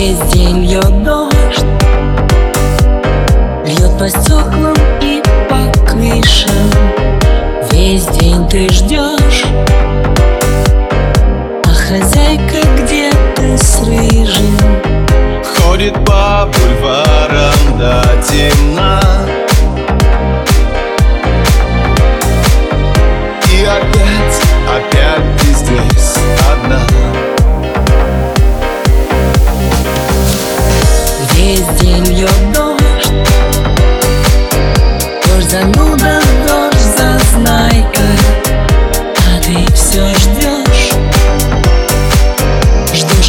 Весь день льет дождь Льет по стеклам и по крышам. Весь день ты ждешь А хозяйка где-то с рыжим. Ходит по бульварам до темна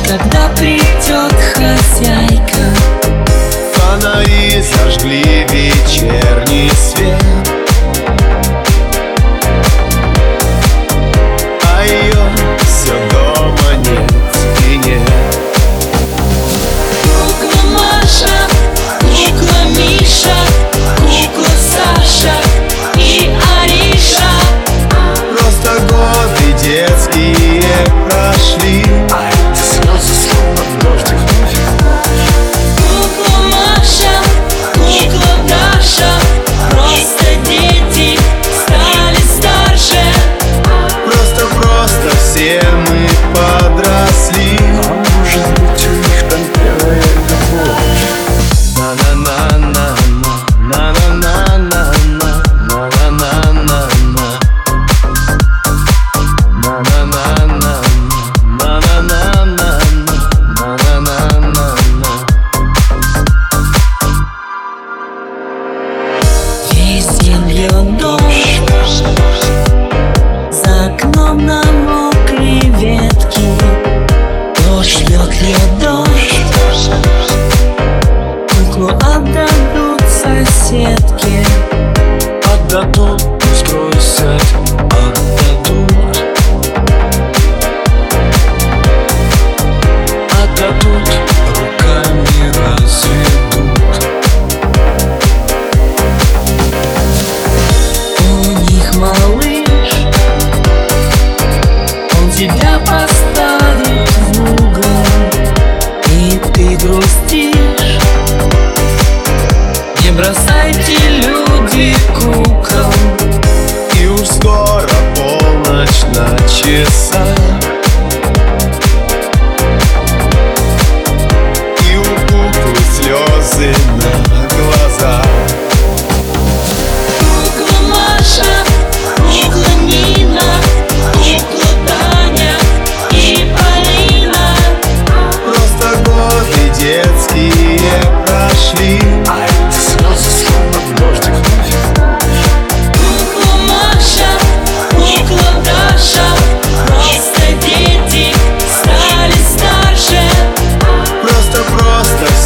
Ждешь, когда придет хозяйка Фонари зажгли вечерний свет. А ее все дома нет и нет. Кукла Маша, кукла Миша Кукла Саша и Ариша. Просто годы детские прошли льет дождь. За окном намокли ветки Дождь льет, льет дождь? Куклу отдадут соседке. Отдадут, не спросят Не бросайте люди кукол. И уж скоро полночь на часах И у куклы слезы на глазах Кукла Маша, кукла Нина Кукла Таня и Полина. Просто годы детские прошли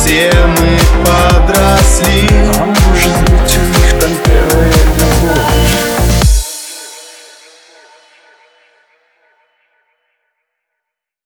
все мы подросли.